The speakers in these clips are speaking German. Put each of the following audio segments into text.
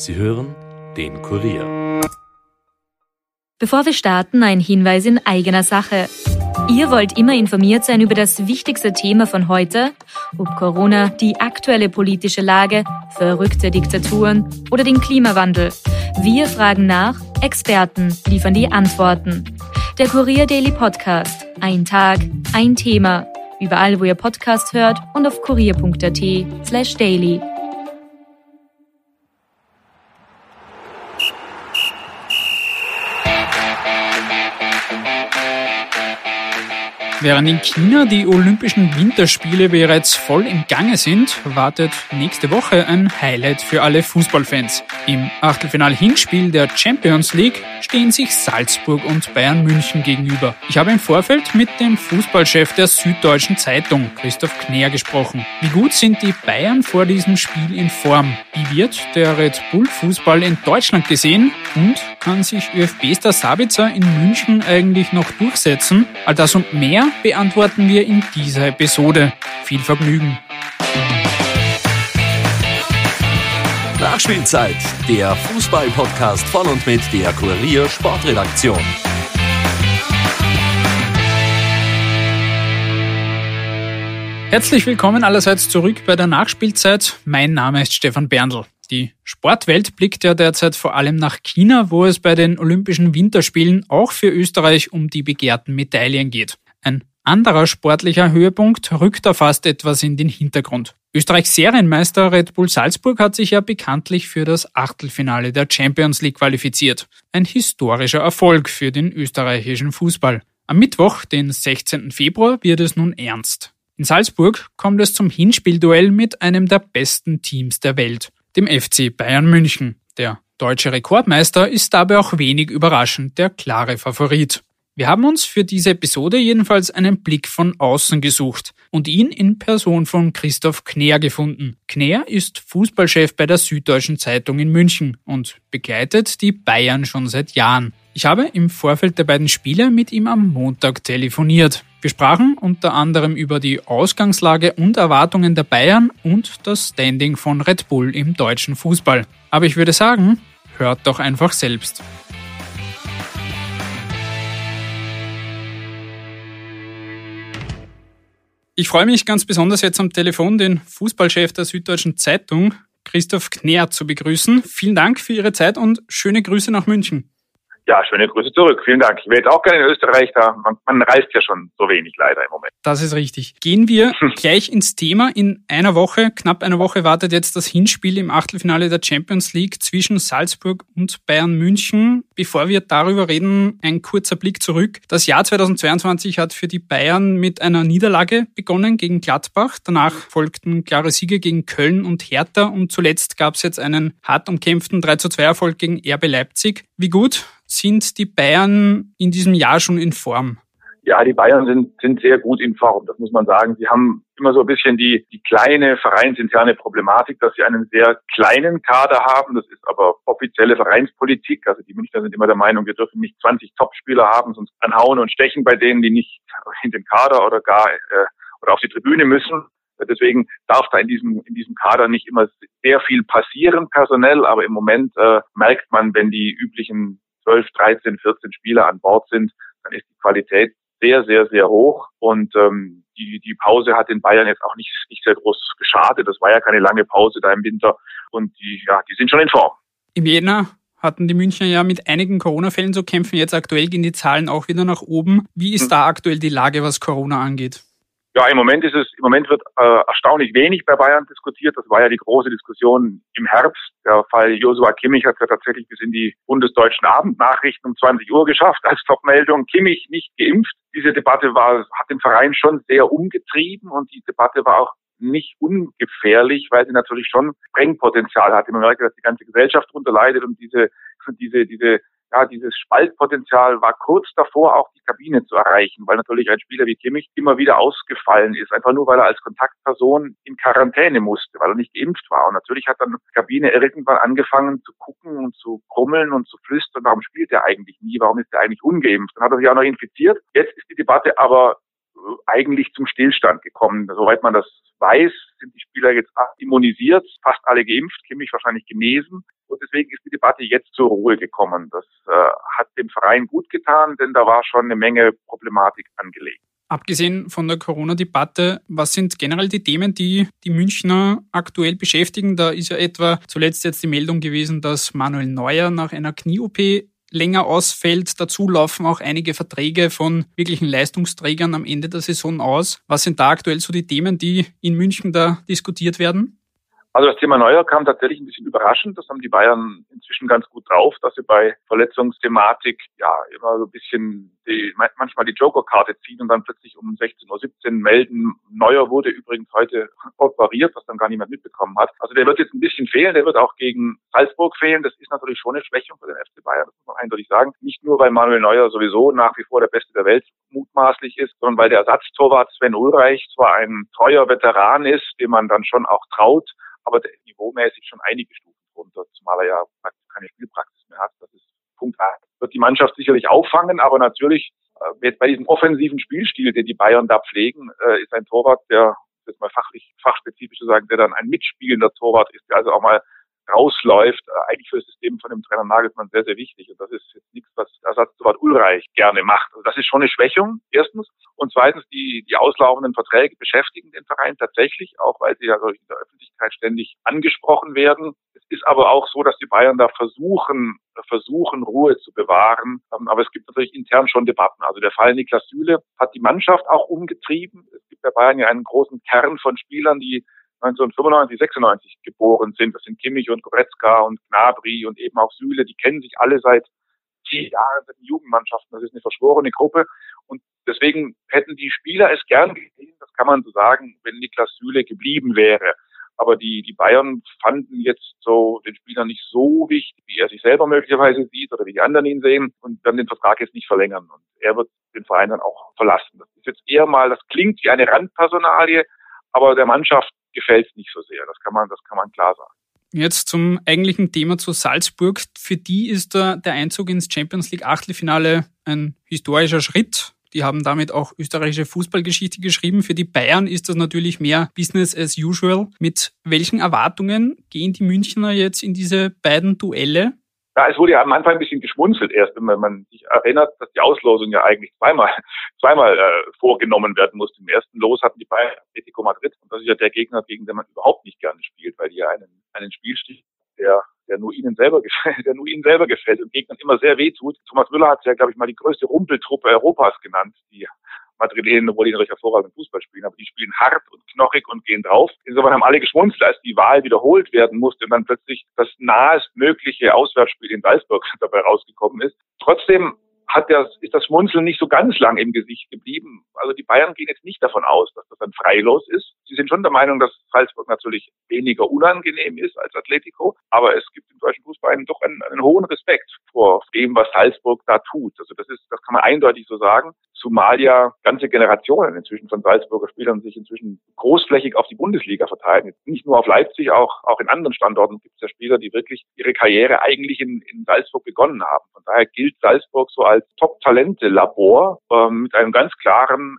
Sie hören den Kurier. Bevor wir starten, ein Hinweis in eigener Sache. Ihr wollt immer informiert sein über das wichtigste Thema von heute, ob Corona, die aktuelle politische Lage, verrückte Diktaturen oder den Klimawandel. Wir fragen nach, Experten liefern die Antworten. Der Kurier Daily Podcast. Ein Tag, ein Thema. Überall, wo ihr Podcast hört und auf kurier.at slash daily. Während in China die Olympischen Winterspiele bereits voll im Gange sind, wartet nächste Woche ein Highlight für alle Fußballfans. Im Achtelfinal-Hinspiel der Champions League stehen sich Salzburg und Bayern München gegenüber. Ich habe im Vorfeld mit dem Fußballchef der Süddeutschen Zeitung, Christoph Knär, gesprochen. Wie gut sind die Bayern vor diesem Spiel in Form? Wie wird der Red Bull Fußball in Deutschland gesehen? Und kann sich ÖFB-Star Sabitzer in München eigentlich noch durchsetzen? All das und mehr beantworten wir in dieser Episode. Viel Vergnügen. Nachspielzeit, der Fußball-Podcast von und mit der Kurier Sportredaktion. Herzlich willkommen allerseits zurück bei der Nachspielzeit. Mein Name ist Stefan Berndl. Die Sportwelt blickt ja derzeit vor allem nach China, wo es bei den Olympischen Winterspielen auch für Österreich um die begehrten Medaillen geht. Ein anderer sportlicher Höhepunkt rückt da fast etwas in den Hintergrund. Österreichs Serienmeister Red Bull Salzburg hat sich ja bekanntlich für das Achtelfinale der Champions League qualifiziert. Ein historischer Erfolg für den österreichischen Fußball. Am Mittwoch, den 16. Februar, wird es nun ernst. In Salzburg kommt es zum Hinspielduell mit einem der besten Teams der Welt, dem FC Bayern München. Der deutsche Rekordmeister ist dabei auch wenig überraschend der klare Favorit. Wir haben uns für diese Episode jedenfalls einen Blick von außen gesucht und ihn in Person von Christoph Knär gefunden. Knär ist Fußballchef bei der Süddeutschen Zeitung in München und begleitet die Bayern schon seit Jahren. Ich habe im Vorfeld der beiden Spiele mit ihm am Montag telefoniert. Wir sprachen unter anderem über die Ausgangslage und Erwartungen der Bayern und das Standing von Red Bull im deutschen Fußball. Aber ich würde sagen, hört doch einfach selbst. Ich freue mich ganz besonders jetzt am Telefon den Fußballchef der Süddeutschen Zeitung, Christoph Knär, zu begrüßen. Vielen Dank für Ihre Zeit und schöne Grüße nach München. Ja, schöne Grüße zurück. Vielen Dank. Ich wäre jetzt auch gerne in Österreich da. Man, man, reist ja schon so wenig leider im Moment. Das ist richtig. Gehen wir gleich ins Thema. In einer Woche, knapp einer Woche, wartet jetzt das Hinspiel im Achtelfinale der Champions League zwischen Salzburg und Bayern München. Bevor wir darüber reden, ein kurzer Blick zurück. Das Jahr 2022 hat für die Bayern mit einer Niederlage begonnen gegen Gladbach. Danach folgten klare Siege gegen Köln und Hertha und zuletzt gab es jetzt einen hart umkämpften 3 zu 2 Erfolg gegen RB Leipzig. Wie gut sind die Bayern in diesem Jahr schon in Form? Ja, die Bayern sind, sind sehr gut in Form, das muss man sagen. Sie haben immer so ein bisschen die, die kleine vereinsinterne Problematik, dass sie einen sehr kleinen Kader haben. Das ist aber offizielle Vereinspolitik. Also die Münchner sind immer der Meinung, wir dürfen nicht 20 Topspieler haben, sonst anhauen und stechen bei denen, die nicht in den Kader oder gar äh, oder auf die Tribüne müssen. Deswegen darf da in diesem, in diesem Kader nicht immer sehr viel passieren personell, aber im Moment äh, merkt man, wenn die üblichen 12, 13, 14 Spieler an Bord sind, dann ist die Qualität sehr, sehr, sehr hoch. Und ähm, die, die Pause hat den Bayern jetzt auch nicht, nicht sehr groß geschadet. Das war ja keine lange Pause da im Winter. Und die, ja, die sind schon in Form. Im Jänner hatten die Münchner ja mit einigen Corona-Fällen zu kämpfen. Jetzt aktuell gehen die Zahlen auch wieder nach oben. Wie ist hm. da aktuell die Lage, was Corona angeht? Ja, im Moment ist es, im Moment wird äh, erstaunlich wenig bei Bayern diskutiert. Das war ja die große Diskussion im Herbst. Der Fall Josua Kimmich hat ja tatsächlich bis in die bundesdeutschen Abendnachrichten um 20 Uhr geschafft als Topmeldung. Kimmich nicht geimpft. Diese Debatte war, hat den Verein schon sehr umgetrieben und die Debatte war auch nicht ungefährlich, weil sie natürlich schon Sprengpotenzial hat. Man merkt, dass die ganze Gesellschaft darunter leidet und diese, diese, diese ja, dieses Spaltpotenzial war kurz davor, auch die Kabine zu erreichen, weil natürlich ein Spieler wie Kimmich immer wieder ausgefallen ist, einfach nur weil er als Kontaktperson in Quarantäne musste, weil er nicht geimpft war. Und natürlich hat dann die Kabine irgendwann angefangen zu gucken und zu krummeln und zu flüstern, warum spielt er eigentlich nie, warum ist er eigentlich ungeimpft? Dann hat er sich auch noch infiziert. Jetzt ist die Debatte aber eigentlich zum Stillstand gekommen. Soweit man das weiß, sind die Spieler jetzt immunisiert, fast alle geimpft, Kimmich wahrscheinlich genesen. Und deswegen ist die Debatte jetzt zur Ruhe gekommen. Das äh, hat dem Verein gut getan, denn da war schon eine Menge Problematik angelegt. Abgesehen von der Corona-Debatte, was sind generell die Themen, die die Münchner aktuell beschäftigen? Da ist ja etwa zuletzt jetzt die Meldung gewesen, dass Manuel Neuer nach einer Knie-OP länger ausfällt. Dazu laufen auch einige Verträge von wirklichen Leistungsträgern am Ende der Saison aus. Was sind da aktuell so die Themen, die in München da diskutiert werden? Also das Thema Neuer kam tatsächlich ein bisschen überraschend. Das haben die Bayern inzwischen ganz gut drauf, dass sie bei Verletzungsthematik ja immer so ein bisschen die, manchmal die Joker-Karte ziehen und dann plötzlich um 16.17 Uhr melden. Neuer wurde übrigens heute operiert, was dann gar niemand mitbekommen hat. Also der wird jetzt ein bisschen fehlen. Der wird auch gegen Salzburg fehlen. Das ist natürlich schon eine Schwächung für den FC Bayern, das muss man eindeutig sagen. Nicht nur, weil Manuel Neuer sowieso nach wie vor der Beste der Welt mutmaßlich ist, sondern weil der Ersatztorwart Sven Ulreich zwar ein treuer Veteran ist, dem man dann schon auch traut, aber der niveaumäßig schon einige Stufen runter, zumal er ja keine Spielpraxis mehr hat. Das ist Punkt A. Wird die Mannschaft sicherlich auffangen, aber natürlich äh, jetzt bei diesem offensiven Spielstil, den die Bayern da pflegen, äh, ist ein Torwart, der jetzt mal fachlich, fachspezifisch zu sagen, der dann ein mitspielender Torwart ist, der also auch mal rausläuft, äh, eigentlich für das System von dem Trainer Nagelsmann sehr, sehr wichtig. Und das ist jetzt nichts, was Ersatztorwart Ulreich gerne macht. Also das ist schon eine Schwächung, erstens. Und zweitens, die, die auslaufenden Verträge beschäftigen den Verein tatsächlich, auch weil sie ja in der Öffentlichkeit ständig angesprochen werden. Es ist aber auch so, dass die Bayern da versuchen, versuchen, Ruhe zu bewahren. Ähm, aber es gibt natürlich intern schon Debatten. Also der Fall Niklas Süle hat die Mannschaft auch umgetrieben. Es gibt bei Bayern ja einen großen Kern von Spielern, die 1995, 96 geboren sind. Das sind Kimmich und Goretzka und Gnabry und eben auch Süle. Die kennen sich alle seit zehn Jahren in Jugendmannschaften. Das ist eine verschworene Gruppe. Und deswegen hätten die Spieler es gern gesehen, das kann man so sagen, wenn Niklas Süle geblieben wäre. Aber die, die Bayern fanden jetzt so den Spieler nicht so wichtig, wie er sich selber möglicherweise sieht oder wie die anderen ihn sehen und werden den Vertrag jetzt nicht verlängern. Und er wird den Verein dann auch verlassen. Das ist jetzt eher mal, das klingt wie eine Randpersonalie, aber der Mannschaft gefällt es nicht so sehr. Das kann man, das kann man klar sagen. Jetzt zum eigentlichen Thema zu Salzburg. Für die ist der, der Einzug ins Champions League Achtelfinale ein historischer Schritt. Die haben damit auch österreichische Fußballgeschichte geschrieben. Für die Bayern ist das natürlich mehr Business as usual. Mit welchen Erwartungen gehen die Münchner jetzt in diese beiden Duelle? Ja, es wurde ja am Anfang ein bisschen geschmunzelt erst, wenn man sich erinnert, dass die Auslosung ja eigentlich zweimal, zweimal äh, vorgenommen werden musste. Im ersten Los hatten die Bayern Atletico Madrid und das ist ja der Gegner, gegen den man überhaupt nicht gerne spielt, weil die ja einen, einen Spielstil, der der nur ihnen selber gefällt, der nur ihnen selber gefällt und Gegnern immer sehr weh tut. Thomas Müller hat ja, glaube ich, mal die größte Rumpeltruppe Europas genannt, die Madrilenen, obwohl die natürlich hervorragend Fußball spielen, aber die spielen hart und knochig und gehen drauf. Insofern haben alle geschmunzelt, als die Wahl wiederholt werden musste und dann plötzlich das nahestmögliche Auswärtsspiel in Salzburg dabei rausgekommen ist. Trotzdem hat das, ist das Schmunzeln nicht so ganz lang im Gesicht geblieben. Also die Bayern gehen jetzt nicht davon aus, dass das ein Freilos ist. Sie sind schon der Meinung, dass Salzburg natürlich weniger unangenehm ist als Atletico, aber es gibt im deutschen Fußball doch einen, einen hohen Respekt vor dem, was Salzburg da tut. Also das ist, das kann man eindeutig so sagen zumal ja ganze Generationen inzwischen von Salzburger Spielern sich inzwischen großflächig auf die Bundesliga verteilen. Nicht nur auf Leipzig, auch, auch in anderen Standorten gibt es ja Spieler, die wirklich ihre Karriere eigentlich in, in Salzburg begonnen haben. Von daher gilt Salzburg so als Top-Talente-Labor äh, mit einem ganz klaren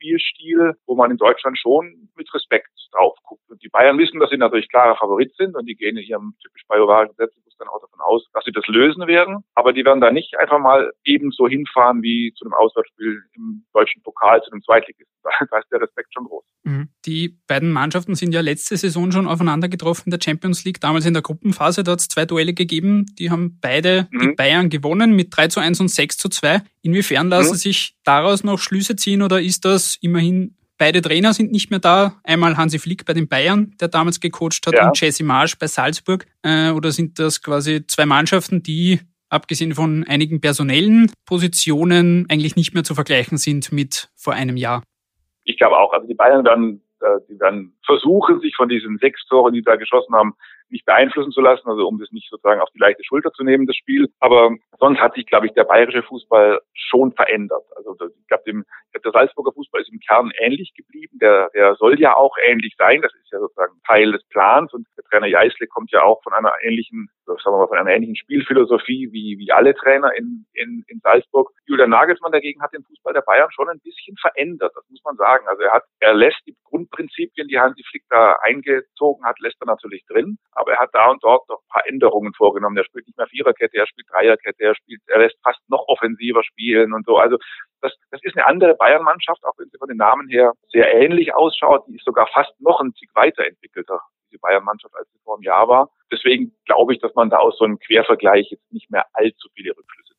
RB-Spielstil, wo man in Deutschland schon mit Respekt drauf guckt. Und die Bayern wissen, dass sie natürlich klarer Favorit sind und die gehen in ihrem typisch bayorischen Selbstbewusstsein dann auch davon aus, dass sie das lösen werden. Aber die werden da nicht einfach mal ebenso hinfahren wie zu einem Auswärtsspiel im deutschen Pokal zu einem Zweitligisten. Da ist der Respekt schon groß. Mhm. Die beiden Mannschaften sind ja letzte Saison schon aufeinander getroffen in der Champions League. Damals in der Gruppenphase, da hat es zwei Duelle gegeben. Die haben beide mhm. die Bayern gewonnen mit 3 zu 1 und 6 zu 2. Inwiefern lassen mhm. sich daraus noch Schlüsse ziehen oder ist das immerhin Beide Trainer sind nicht mehr da. Einmal Hansi Flick bei den Bayern, der damals gecoacht hat, ja. und Jesse Marsch bei Salzburg. Äh, oder sind das quasi zwei Mannschaften, die abgesehen von einigen personellen Positionen eigentlich nicht mehr zu vergleichen sind mit vor einem Jahr? Ich glaube auch. Also die Bayern werden, äh, die werden versuchen, sich von diesen sechs Toren, die da geschossen haben, nicht beeinflussen zu lassen, also um das nicht sozusagen auf die leichte Schulter zu nehmen, das Spiel. Aber sonst hat sich, glaube ich, der bayerische Fußball schon verändert. Also ich glaube, der Salzburger Fußball ist im Kern ähnlich geblieben. Der, der soll ja auch ähnlich sein. Das ist ja sozusagen Teil des Plans. Und der Trainer Jeißle kommt ja auch von einer ähnlichen, sagen wir mal, von einer ähnlichen Spielphilosophie wie, wie alle Trainer in, in, in Salzburg. Julian Nagelsmann dagegen hat den Fußball der Bayern schon ein bisschen verändert. Das muss man sagen. Also er hat, er lässt die Grundprinzipien, die Hansi Flick da eingezogen hat, lässt er natürlich drin. Aber er hat da und dort noch ein paar Änderungen vorgenommen. Er spielt nicht mehr Viererkette, er spielt Dreierkette, er spielt, er lässt fast noch offensiver spielen und so. Also das, das ist eine andere Bayern-Mannschaft, auch wenn sie von den Namen her sehr ähnlich ausschaut. Die ist sogar fast noch ein Tick weiterentwickelter, diese Bayern-Mannschaft, als sie vor einem Jahr war. Deswegen glaube ich, dass man da aus so einem Quervergleich jetzt nicht mehr allzu viele Rückschlüsse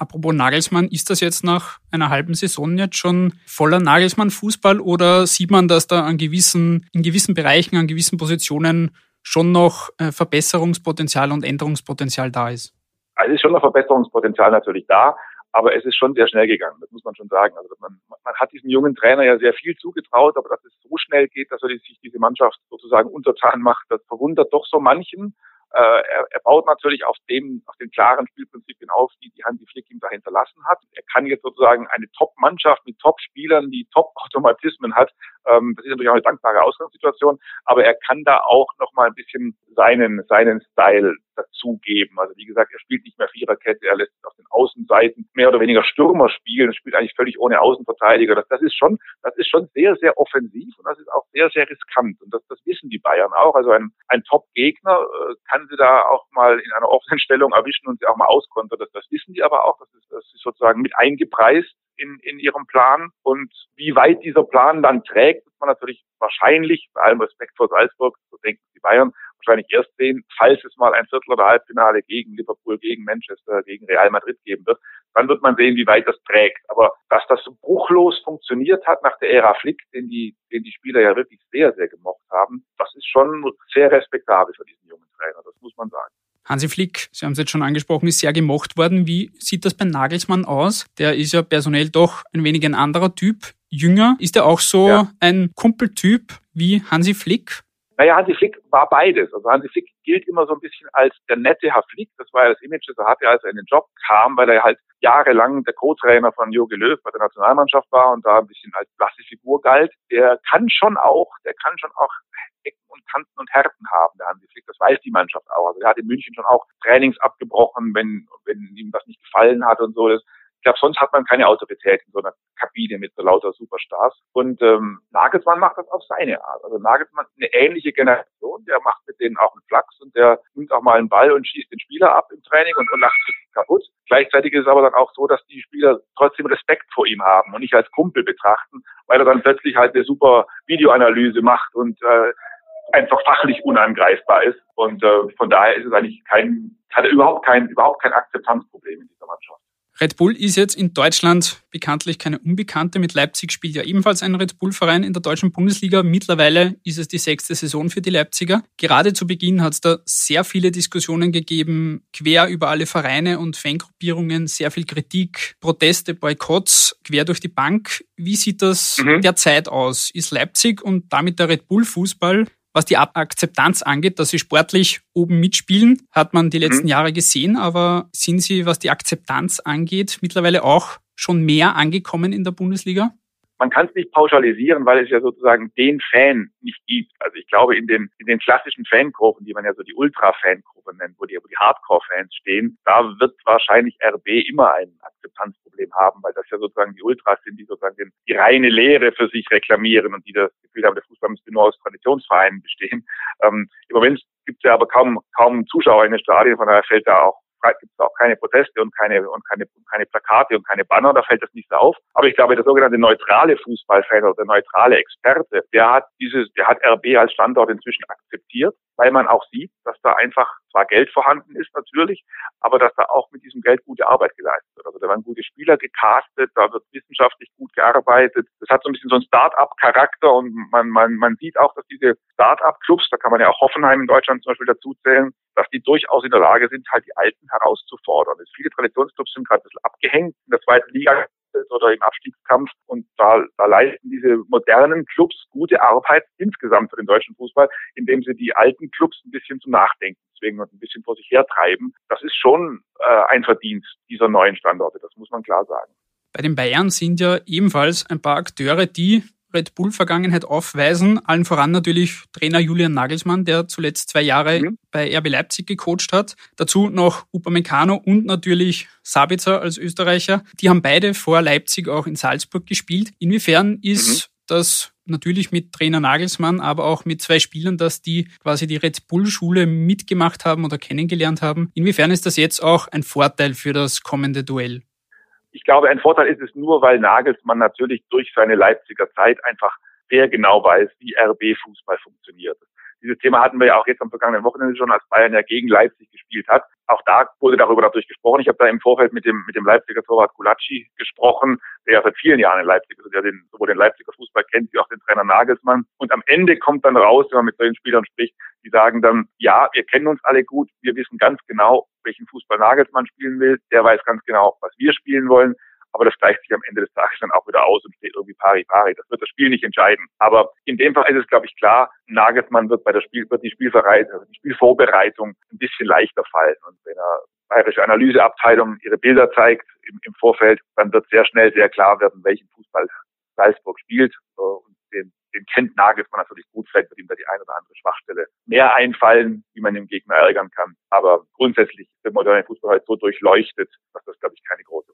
Apropos Nagelsmann, ist das jetzt nach einer halben Saison jetzt schon voller Nagelsmann-Fußball oder sieht man, dass da an gewissen, in gewissen Bereichen, an gewissen Positionen schon noch äh, Verbesserungspotenzial und Änderungspotenzial da ist? Also ist schon noch Verbesserungspotenzial natürlich da, aber es ist schon sehr schnell gegangen, das muss man schon sagen. Also man, man hat diesem jungen Trainer ja sehr viel zugetraut, aber dass es so schnell geht, dass er sich diese Mannschaft sozusagen untertan macht, das verwundert doch so manchen. Äh, er, er baut natürlich auf dem, auf den klaren Spielprinzipien auf, die die Hansi Flick ihm da hinterlassen hat. Er kann jetzt sozusagen eine Top-Mannschaft mit Top-Spielern, die Top-Automatismen hat. Ähm, das ist natürlich auch eine dankbare Ausgangssituation, aber er kann da auch noch mal ein bisschen seinen, seinen Style dazugeben. Also wie gesagt, er spielt nicht mehr Viererkette, er lässt auf den Außenseiten mehr oder weniger Stürmer spielen, spielt eigentlich völlig ohne Außenverteidiger. Das, das ist schon, das ist schon sehr, sehr offensiv und das ist auch sehr, sehr riskant. Und das, das wissen die Bayern auch. Also ein, ein Top-Gegner äh, kann sie da auch mal in einer offenen Stellung erwischen und sie auch mal auskontern. Das, das wissen die aber auch. Das ist, das ist sozusagen mit eingepreist in, in ihrem Plan. Und wie weit dieser Plan dann trägt, wird man natürlich wahrscheinlich, bei allem Respekt vor Salzburg, so denken die Bayern, wahrscheinlich erst sehen, falls es mal ein Viertel- oder Halbfinale gegen Liverpool, gegen Manchester, gegen Real Madrid geben wird. Dann wird man sehen, wie weit das trägt. Aber dass das so bruchlos funktioniert hat nach der Ära Flick, den die, den die Spieler ja wirklich sehr, sehr gemocht haben, das ist schon sehr respektabel für diesen jungen Trainer. Das muss man sagen. Hansi Flick, Sie haben es jetzt schon angesprochen, ist sehr gemocht worden. Wie sieht das bei Nagelsmann aus? Der ist ja personell doch ein wenig ein anderer Typ, jünger. Ist er auch so ja. ein Kumpeltyp wie Hansi Flick? Naja, Hansi Flick war beides. Also Hansi Flick gilt immer so ein bisschen als der nette Herr Flick. Das war ja das Image, das er hatte, als er in den Job kam, weil er halt jahrelang der Co-Trainer von Jogi Löw bei der Nationalmannschaft war und da ein bisschen als blasse Figur galt. Der kann schon auch, der kann schon auch Ecken und Kanten und Härten haben, der Hansi Flick. Das weiß die Mannschaft auch. Also er hat in München schon auch Trainings abgebrochen, wenn, wenn ihm das nicht gefallen hat und so. Das, ich glaube, sonst hat man keine Autorität in so einer Kabine mit so lauter Superstars. Und ähm, Nagelsmann macht das auf seine Art. Also Nagelsmann ist eine ähnliche Generation, der macht mit denen auch einen Flachs und der nimmt auch mal einen Ball und schießt den Spieler ab im Training und, und lacht sich kaputt. Gleichzeitig ist es aber dann auch so, dass die Spieler trotzdem Respekt vor ihm haben und nicht als Kumpel betrachten, weil er dann plötzlich halt eine super Videoanalyse macht und äh, einfach fachlich unangreifbar ist. Und äh, von daher ist es eigentlich kein, hat er überhaupt kein, überhaupt kein Akzeptanzproblem in dieser Mannschaft. Red Bull ist jetzt in Deutschland bekanntlich keine Unbekannte. Mit Leipzig spielt ja ebenfalls ein Red Bull-Verein in der deutschen Bundesliga. Mittlerweile ist es die sechste Saison für die Leipziger. Gerade zu Beginn hat es da sehr viele Diskussionen gegeben, quer über alle Vereine und Fangruppierungen, sehr viel Kritik, Proteste, Boykotts, quer durch die Bank. Wie sieht das mhm. derzeit aus? Ist Leipzig und damit der Red Bull-Fußball was die Akzeptanz angeht, dass sie sportlich oben mitspielen, hat man die letzten mhm. Jahre gesehen, aber sind sie, was die Akzeptanz angeht, mittlerweile auch schon mehr angekommen in der Bundesliga? Man kann es nicht pauschalisieren, weil es ja sozusagen den Fan nicht gibt. Also ich glaube, in den, in den klassischen Fangruppen, die man ja so die Ultra-Fangruppe nennt, wo die, wo die Hardcore-Fans stehen, da wird wahrscheinlich RB immer ein Akzeptanzproblem haben, weil das ja sozusagen die Ultras sind, die sozusagen die reine Lehre für sich reklamieren und die das Gefühl haben, der Fußball müsste nur aus Traditionsvereinen bestehen. Ähm, Im Moment gibt es ja aber kaum, kaum Zuschauer in den Stadien, von daher fällt da auch gibt es auch keine Proteste und keine, und keine, keine Plakate und keine Banner, da fällt das nicht auf. Aber ich glaube, der sogenannte neutrale Fußballfan oder der neutrale Experte, der hat dieses, der hat RB als Standort inzwischen akzeptiert, weil man auch sieht, dass da einfach zwar Geld vorhanden ist natürlich, aber dass da auch mit diesem Geld gute Arbeit geleistet wird. Also da werden gute Spieler gecastet, da wird wissenschaftlich gut gearbeitet. Das hat so ein bisschen so einen Start-up-Charakter und man, man, man sieht auch, dass diese Start-up-Clubs, da kann man ja auch Hoffenheim in Deutschland zum Beispiel dazu zählen, dass die durchaus in der Lage sind, halt die Alten herauszufordern. Viele Traditionsclubs sind gerade ein bisschen abgehängt in der zweiten Liga oder im Abstiegskampf. Und da, da leisten diese modernen Clubs gute Arbeit insgesamt für den deutschen Fußball, indem sie die alten Clubs ein bisschen zum Nachdenken zwingen und ein bisschen vor sich hertreiben. Das ist schon äh, ein Verdienst dieser neuen Standorte, das muss man klar sagen. Bei den Bayern sind ja ebenfalls ein paar Akteure, die Red Bull-Vergangenheit aufweisen. Allen voran natürlich Trainer Julian Nagelsmann, der zuletzt zwei Jahre mhm. bei RB Leipzig gecoacht hat. Dazu noch Upamecano und natürlich Sabitzer als Österreicher. Die haben beide vor Leipzig auch in Salzburg gespielt. Inwiefern ist mhm. das natürlich mit Trainer Nagelsmann, aber auch mit zwei Spielern, dass die quasi die Red Bull-Schule mitgemacht haben oder kennengelernt haben. Inwiefern ist das jetzt auch ein Vorteil für das kommende Duell? Ich glaube, ein Vorteil ist es nur, weil Nagelsmann natürlich durch seine Leipziger Zeit einfach sehr genau weiß, wie RB-Fußball funktioniert. Dieses Thema hatten wir ja auch jetzt am vergangenen Wochenende schon, als Bayern ja gegen Leipzig gespielt hat. Auch da wurde darüber natürlich gesprochen. Ich habe da im Vorfeld mit dem, mit dem Leipziger Torwart Kulacci gesprochen, der ja seit vielen Jahren in Leipzig ist, der den, sowohl den Leipziger Fußball kennt, wie auch den Trainer Nagelsmann. Und am Ende kommt dann raus, wenn man mit solchen Spielern spricht, die sagen dann, ja, wir kennen uns alle gut, wir wissen ganz genau, welchen Fußball Nagelsmann spielen will, der weiß ganz genau, was wir spielen wollen aber das gleicht sich am Ende des Tages dann auch wieder aus und steht irgendwie pari pari. Das wird das Spiel nicht entscheiden. Aber in dem Fall ist es, glaube ich, klar, Nagelsmann wird bei der Spiel, wird die Spielvorbereitung, also die Spielvorbereitung ein bisschen leichter fallen. Und wenn er bayerische Analyseabteilung ihre Bilder zeigt im, im Vorfeld, dann wird sehr schnell sehr klar werden, welchen Fußball Salzburg spielt. Und den, den kennt Nagelsmann natürlich gut, vielleicht wird ihm da die eine oder andere Schwachstelle mehr einfallen, wie man dem Gegner ärgern kann. Aber grundsätzlich ist der moderne Fußball halt so durchleuchtet, dass das, glaube ich, keine große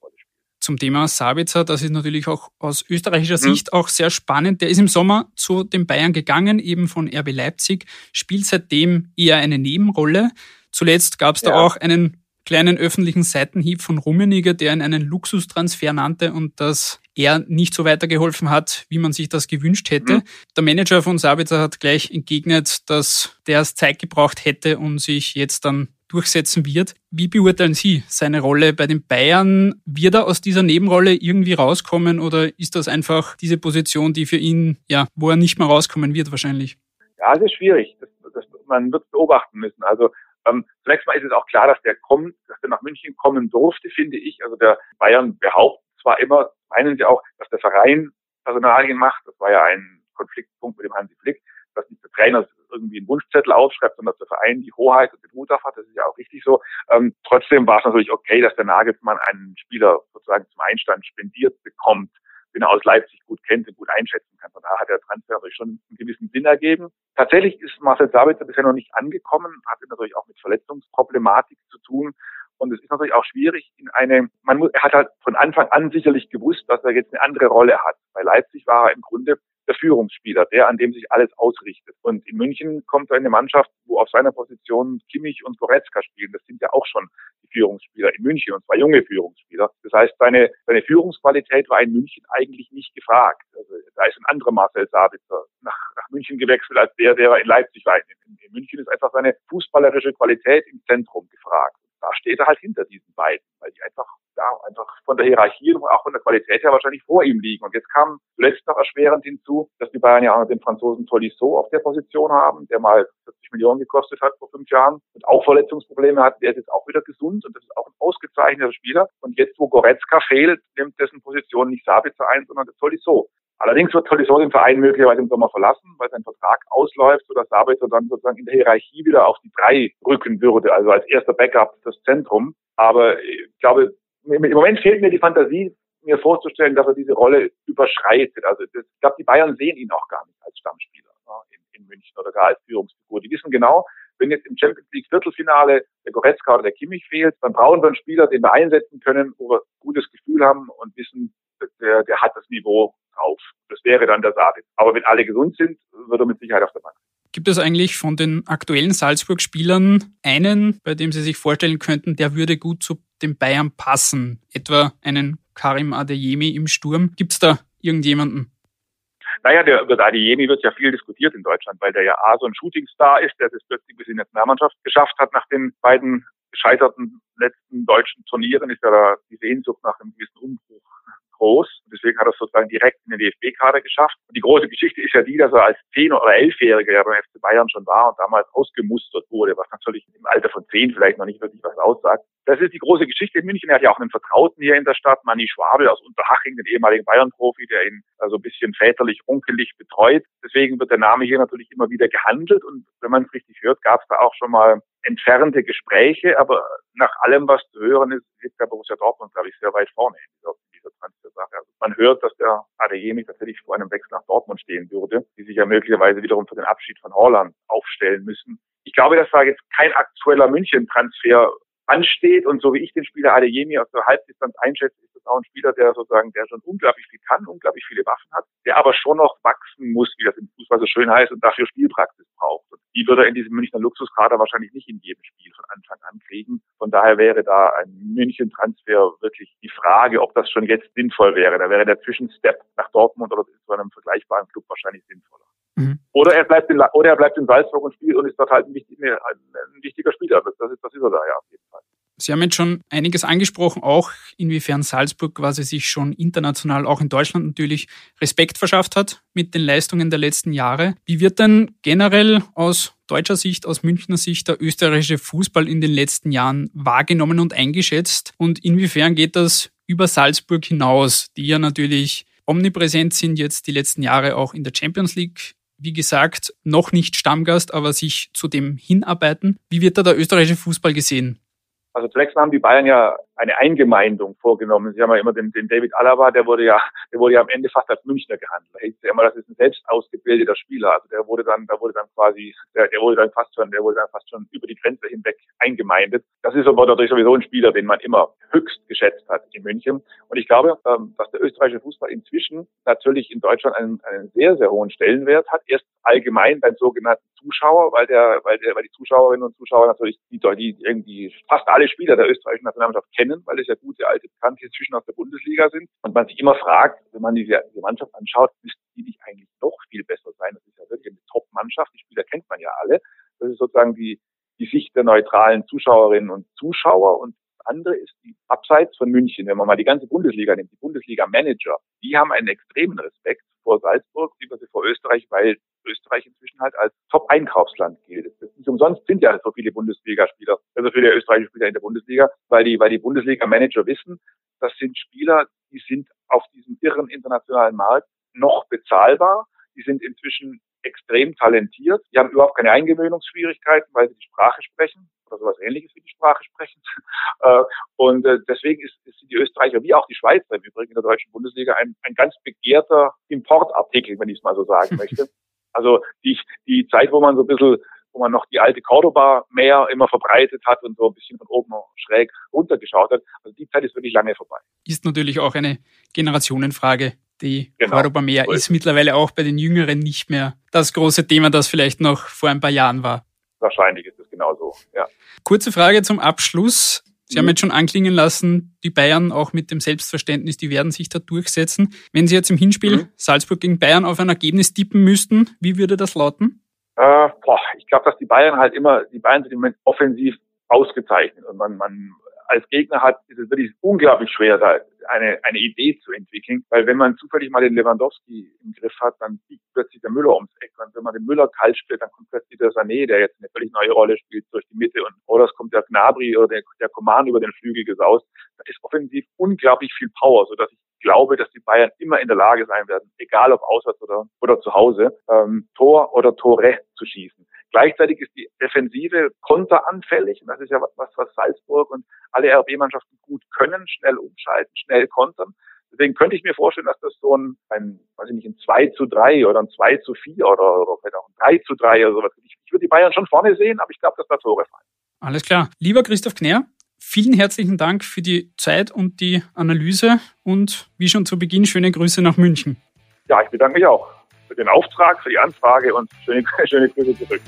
zum Thema Sabitzer, das ist natürlich auch aus österreichischer mhm. Sicht auch sehr spannend. Der ist im Sommer zu den Bayern gegangen, eben von RB Leipzig, spielt seitdem eher eine Nebenrolle. Zuletzt gab es da ja. auch einen kleinen öffentlichen Seitenhieb von Rummeniger, der ihn einen Luxustransfer nannte und dass er nicht so weitergeholfen hat, wie man sich das gewünscht hätte. Mhm. Der Manager von Sabitzer hat gleich entgegnet, dass der es Zeit gebraucht hätte und sich jetzt dann durchsetzen wird. Wie beurteilen Sie seine Rolle bei den Bayern? Wird er aus dieser Nebenrolle irgendwie rauskommen oder ist das einfach diese Position, die für ihn, ja, wo er nicht mehr rauskommen wird wahrscheinlich? Ja, es ist schwierig. Das, das, man wird beobachten müssen. Also ähm, zunächst mal ist es auch klar, dass der kommt, dass der nach München kommen durfte, finde ich. Also der Bayern behauptet zwar immer, meinen sie auch, dass der Verein Personalien macht. Das war ja ein Konfliktpunkt mit dem Hansi Flick dass nicht der Trainer irgendwie einen Wunschzettel aufschreibt, sondern dass der Verein die Hoheit und den Hut auf hat. Das ist ja auch richtig so. Ähm, trotzdem war es natürlich okay, dass der Nagelsmann einen Spieler sozusagen zum Einstand spendiert bekommt, den er aus Leipzig gut kennt und gut einschätzen kann. Von daher hat der Transfer natürlich schon einen gewissen Sinn ergeben. Tatsächlich ist Marcel Sabitzer bisher noch nicht angekommen, hat natürlich auch mit Verletzungsproblematik zu tun. Und es ist natürlich auch schwierig in eine, man muss, er hat halt von Anfang an sicherlich gewusst, dass er jetzt eine andere Rolle hat. Bei Leipzig war er im Grunde der Führungsspieler, der, an dem sich alles ausrichtet. Und in München kommt in eine Mannschaft, wo auf seiner Position Kimmich und Goretzka spielen. Das sind ja auch schon die Führungsspieler in München und zwar junge Führungsspieler. Das heißt, seine, seine Führungsqualität war in München eigentlich nicht gefragt. Also, da ist ein anderer Marcel Sabitzer nach, nach München gewechselt als der, der in Leipzig war. In, in München ist einfach seine fußballerische Qualität im Zentrum gefragt. Da steht er halt hinter diesen beiden, weil die einfach ja, einfach von der Hierarchie und auch von der Qualität her wahrscheinlich vor ihm liegen. Und jetzt kam zuletzt noch erschwerend hinzu, dass die Bayern ja auch den Franzosen Tolisso auf der Position haben, der mal 40 Millionen gekostet hat vor fünf Jahren und auch Verletzungsprobleme hat. Der ist jetzt auch wieder gesund und das ist auch ein ausgezeichneter Spieler. Und jetzt, wo Goretzka fehlt, nimmt dessen Position nicht Sabitzer ein, sondern der Tolisso. Allerdings wird Tolisso den Verein möglicherweise im Sommer verlassen, weil sein Vertrag ausläuft, sodass Sabitzer dann sozusagen in der Hierarchie wieder auf die drei rücken würde, also als erster Backup das Zentrum. Aber ich glaube, im Moment fehlt mir die Fantasie, mir vorzustellen, dass er diese Rolle überschreitet. Also das, ich glaube, die Bayern sehen ihn auch gar nicht als Stammspieler ne, in, in, München oder gar als Führungsfigur. Die wissen genau, wenn jetzt im Champions League Viertelfinale der Goretzka oder der Kimmich fehlt, dann brauchen wir einen Spieler, den wir einsetzen können, wo wir ein gutes Gefühl haben und wissen, der, der hat das Niveau drauf. Das wäre dann der Sabit. Aber wenn alle gesund sind, wird er mit Sicherheit auf der Bank. Gibt es eigentlich von den aktuellen Salzburg-Spielern einen, bei dem Sie sich vorstellen könnten, der würde gut zu den Bayern passen? Etwa einen Karim Adeyemi im Sturm? Gibt es da irgendjemanden? Naja, der, über Adeyemi wird ja viel diskutiert in Deutschland, weil der ja A, so ein Shootingstar ist, der das plötzlich bis in die Nationalmannschaft geschafft hat nach den beiden gescheiterten letzten deutschen Turnieren, ist ja da die Sehnsucht nach einem gewissen Umbruch groß. Deswegen deswegen hat er es sozusagen direkt in den DFB-Kader geschafft. Und die große Geschichte ist ja die, dass er als 10- oder 11-Jähriger ja beim FC Bayern schon war und damals ausgemustert wurde, was natürlich im Alter von 10 vielleicht noch nicht wirklich was aussagt. Das ist die große Geschichte in München. Er hat ja auch einen Vertrauten hier in der Stadt, Manni Schwabel aus Unterhaching, den ehemaligen Bayern-Profi, der ihn also ein bisschen väterlich, onkelig betreut. Deswegen wird der Name hier natürlich immer wieder gehandelt. Und wenn man es richtig hört, gab es da auch schon mal entfernte Gespräche. Aber nach allem, was zu hören ist, liegt der Borussia Dortmund, glaube ich, sehr weit vorne in dieser, dieser Transfersache. Also man hört, dass der Adeyemi tatsächlich vor einem Wechsel nach Dortmund stehen würde, die sich ja möglicherweise wiederum für den Abschied von Holland aufstellen müssen. Ich glaube, dass da jetzt kein aktueller München-Transfer ansteht. Und so wie ich den Spieler Adeyemi aus der Halbdistanz einschätze, ist das auch ein Spieler, der sozusagen, der schon unglaublich viel kann, unglaublich viele Waffen hat, der aber schon noch wachsen muss, wie das im Fußball so schön heißt, und dafür Spielpraxis braucht. Und die würde er in diesem Münchner Luxuskader wahrscheinlich nicht in jedem Spiel von Anfang an kriegen. Von daher wäre da ein München-Transfer wirklich die Frage, ob das schon jetzt sinnvoll wäre. Da wäre der Zwischenstep nach Dortmund oder zu einem vergleichbaren Club wahrscheinlich sinnvoller. Mhm. Oder er bleibt in, oder er bleibt in Salzburg und spielt und ist dort halt ein, wichtiger, ein wichtiger Spieler. Das, ist, das ist er da ja auf jeden Fall. Sie haben jetzt schon einiges angesprochen, auch inwiefern Salzburg quasi sich schon international, auch in Deutschland natürlich, Respekt verschafft hat mit den Leistungen der letzten Jahre. Wie wird denn generell aus deutscher Sicht, aus Münchner Sicht der österreichische Fußball in den letzten Jahren wahrgenommen und eingeschätzt? Und inwiefern geht das über Salzburg hinaus, die ja natürlich omnipräsent sind jetzt die letzten Jahre auch in der Champions League wie gesagt, noch nicht Stammgast, aber sich zu dem hinarbeiten. Wie wird da der österreichische Fußball gesehen? Also zunächst haben die Bayern ja eine Eingemeindung vorgenommen. Sie haben ja immer den, den David Alaba, der wurde ja, der wurde ja am Ende fast als Münchner gehandelt. Da hieß ja immer, das ist ein selbst ausgebildeter Spieler. Also der wurde dann, da wurde dann quasi, der, der wurde dann fast schon, der wurde dann fast schon über die Grenze hinweg eingemeindet. Das ist aber natürlich sowieso ein Spieler, den man immer höchst geschätzt hat in München. Und ich glaube, ähm, dass der österreichische Fußball inzwischen natürlich in Deutschland einen, einen sehr, sehr hohen Stellenwert hat. Erst allgemein beim sogenannten Zuschauer, weil der, weil der, weil die Zuschauerinnen und Zuschauer natürlich die, die irgendwie fast alle Spieler der österreichischen Nationalmannschaft kennen, weil es ja gute alte Bekannte inzwischen aus der Bundesliga sind. Und man sich immer fragt, wenn man diese, diese Mannschaft anschaut, müsste die nicht eigentlich noch viel besser sein? Das ist ja wirklich eine Top-Mannschaft. Die Spieler kennt man ja alle. Das ist sozusagen die, die Sicht der neutralen Zuschauerinnen und Zuschauer. Und andere ist die abseits von München, wenn man mal die ganze Bundesliga nimmt, die Bundesliga-Manager, die haben einen extremen Respekt vor Salzburg, über sie vor Österreich, weil Österreich inzwischen halt als Top-Einkaufsland gilt. Umsonst sind ja so viele Bundesligaspieler, also viele österreichische Spieler in der Bundesliga, weil die, weil die Bundesliga-Manager wissen, das sind Spieler, die sind auf diesem irren internationalen Markt noch bezahlbar. Die sind inzwischen extrem talentiert. Die haben überhaupt keine Eingewöhnungsschwierigkeiten, weil sie die Sprache sprechen oder sowas ähnliches wie die Sprache sprechen. Äh, und äh, deswegen ist, ist die Österreicher wie auch die Schweizer im Übrigen in der deutschen Bundesliga ein, ein ganz begehrter Importartikel, wenn ich es mal so sagen möchte. Also die, die Zeit, wo man so ein bisschen wo man noch die alte Cordoba mehr immer verbreitet hat und so ein bisschen von oben schräg runtergeschaut hat. Also die Zeit ist wirklich lange vorbei. Ist natürlich auch eine Generationenfrage. Die genau. Cordoba Meer so ist, mittlerweile auch bei den Jüngeren nicht mehr das große Thema, das vielleicht noch vor ein paar Jahren war. Wahrscheinlich ist es genauso, ja. Kurze Frage zum Abschluss. Sie mhm. haben jetzt schon anklingen lassen, die Bayern auch mit dem Selbstverständnis, die werden sich da durchsetzen. Wenn Sie jetzt im Hinspiel mhm. Salzburg gegen Bayern auf ein Ergebnis tippen müssten, wie würde das lauten? Äh, boah, ich glaube, dass die Bayern halt immer, die Bayern sind im Moment offensiv ausgezeichnet und man, man als Gegner hat, ist es wirklich unglaublich schwer, da eine, eine Idee zu entwickeln. Weil wenn man zufällig mal den Lewandowski im Griff hat, dann biegt plötzlich der Müller ums Eck. Und wenn man den Müller kalt spielt, dann kommt plötzlich der Sané, der jetzt eine völlig neue Rolle spielt, durch die Mitte. Und oder es kommt der Gnabry oder der, der Coman über den Flügel gesaust. Da ist offensiv unglaublich viel Power, sodass ich glaube, dass die Bayern immer in der Lage sein werden, egal ob auswärts oder, oder zu Hause, ähm, Tor oder Tore zu schießen. Gleichzeitig ist die Defensive konteranfällig. Und das ist ja was, was Salzburg und alle RB-Mannschaften gut können, schnell umschalten, schnell kontern. Deswegen könnte ich mir vorstellen, dass das so ein, ein weiß ich nicht, ein 2 zu 3 oder ein 2 zu 4 oder, oder vielleicht auch ein 3 zu 3 oder sowas. Ich, ich würde die Bayern schon vorne sehen, aber ich glaube, dass da Tore fallen. Alles klar. Lieber Christoph Knär, vielen herzlichen Dank für die Zeit und die Analyse und wie schon zu Beginn schöne Grüße nach München. Ja, ich bedanke mich auch für den Auftrag, für die Anfrage und schöne, schöne Grüße zurück.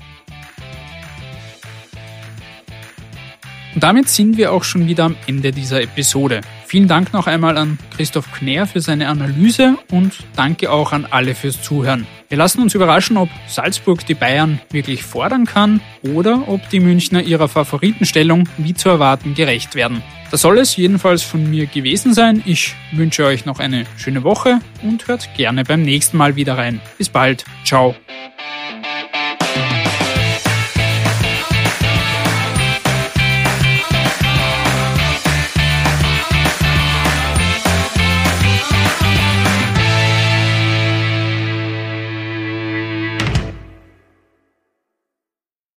Und damit sind wir auch schon wieder am Ende dieser Episode. Vielen Dank noch einmal an Christoph Knär für seine Analyse und danke auch an alle fürs Zuhören. Wir lassen uns überraschen, ob Salzburg die Bayern wirklich fordern kann oder ob die Münchner ihrer Favoritenstellung wie zu erwarten gerecht werden. Das soll es jedenfalls von mir gewesen sein. Ich wünsche euch noch eine schöne Woche und hört gerne beim nächsten Mal wieder rein. Bis bald. Ciao.